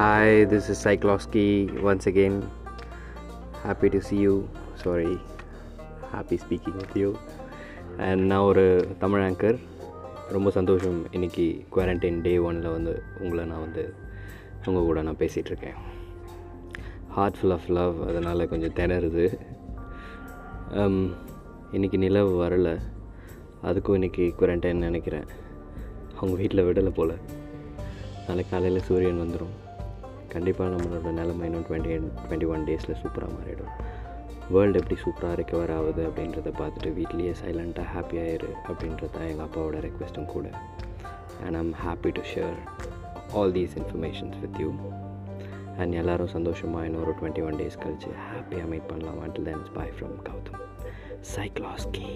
Hi, this is Cyclosky once again. Happy to see you. Sorry, happy speaking with you. And நான் ஒரு Tamil anchor ரொம்ப சந்தோஷம் இன்றைக்கி quarantine டே ஒனில் வந்து உங்களை நான் வந்து உங்கள் கூட நான் பேசிகிட்ருக்கேன் ஹார்ட் ஃபுல் ஆஃப் லவ் அதனால் கொஞ்சம் திணறுது. Um, இன்றைக்கி நிலவு வரலை. அதுக்கும் இன்றைக்கி குவாரண்டைன் நினைக்கிறேன். அவங்க வீட்டில் விடலை போல். நாளைக்கு காலையில் சூரியன் வந்துடும் கண்டிப்பாக நம்மளோட நிலைமை இன்னும் டுவெண்ட்டி டுவெண்ட்டி ஒன் டேஸில் சூப்பராக மாறிடும். வேர்ல்டு எப்படி சூப்பராக ரெக்கவர் ஆகுது அப்படின்றத பார்த்துட்டு வீட்லேயே சைலண்ட்டாக ஹாப்பியாக இரு அப்படின்றது தான் எங்கள் அப்பாவோட ரெக்வெஸ்ட்டும் கூட. And I'm happy to share all these informations with you and எல்லோரும் சந்தோஷமாக இன்னொரு டுவெண்ட்டி ஒன் டேஸ் கழிச்சு ஹாப்பியாக மீட் பண்ணலாம். Until then bye from Gautam. சைக்லாஸ்கி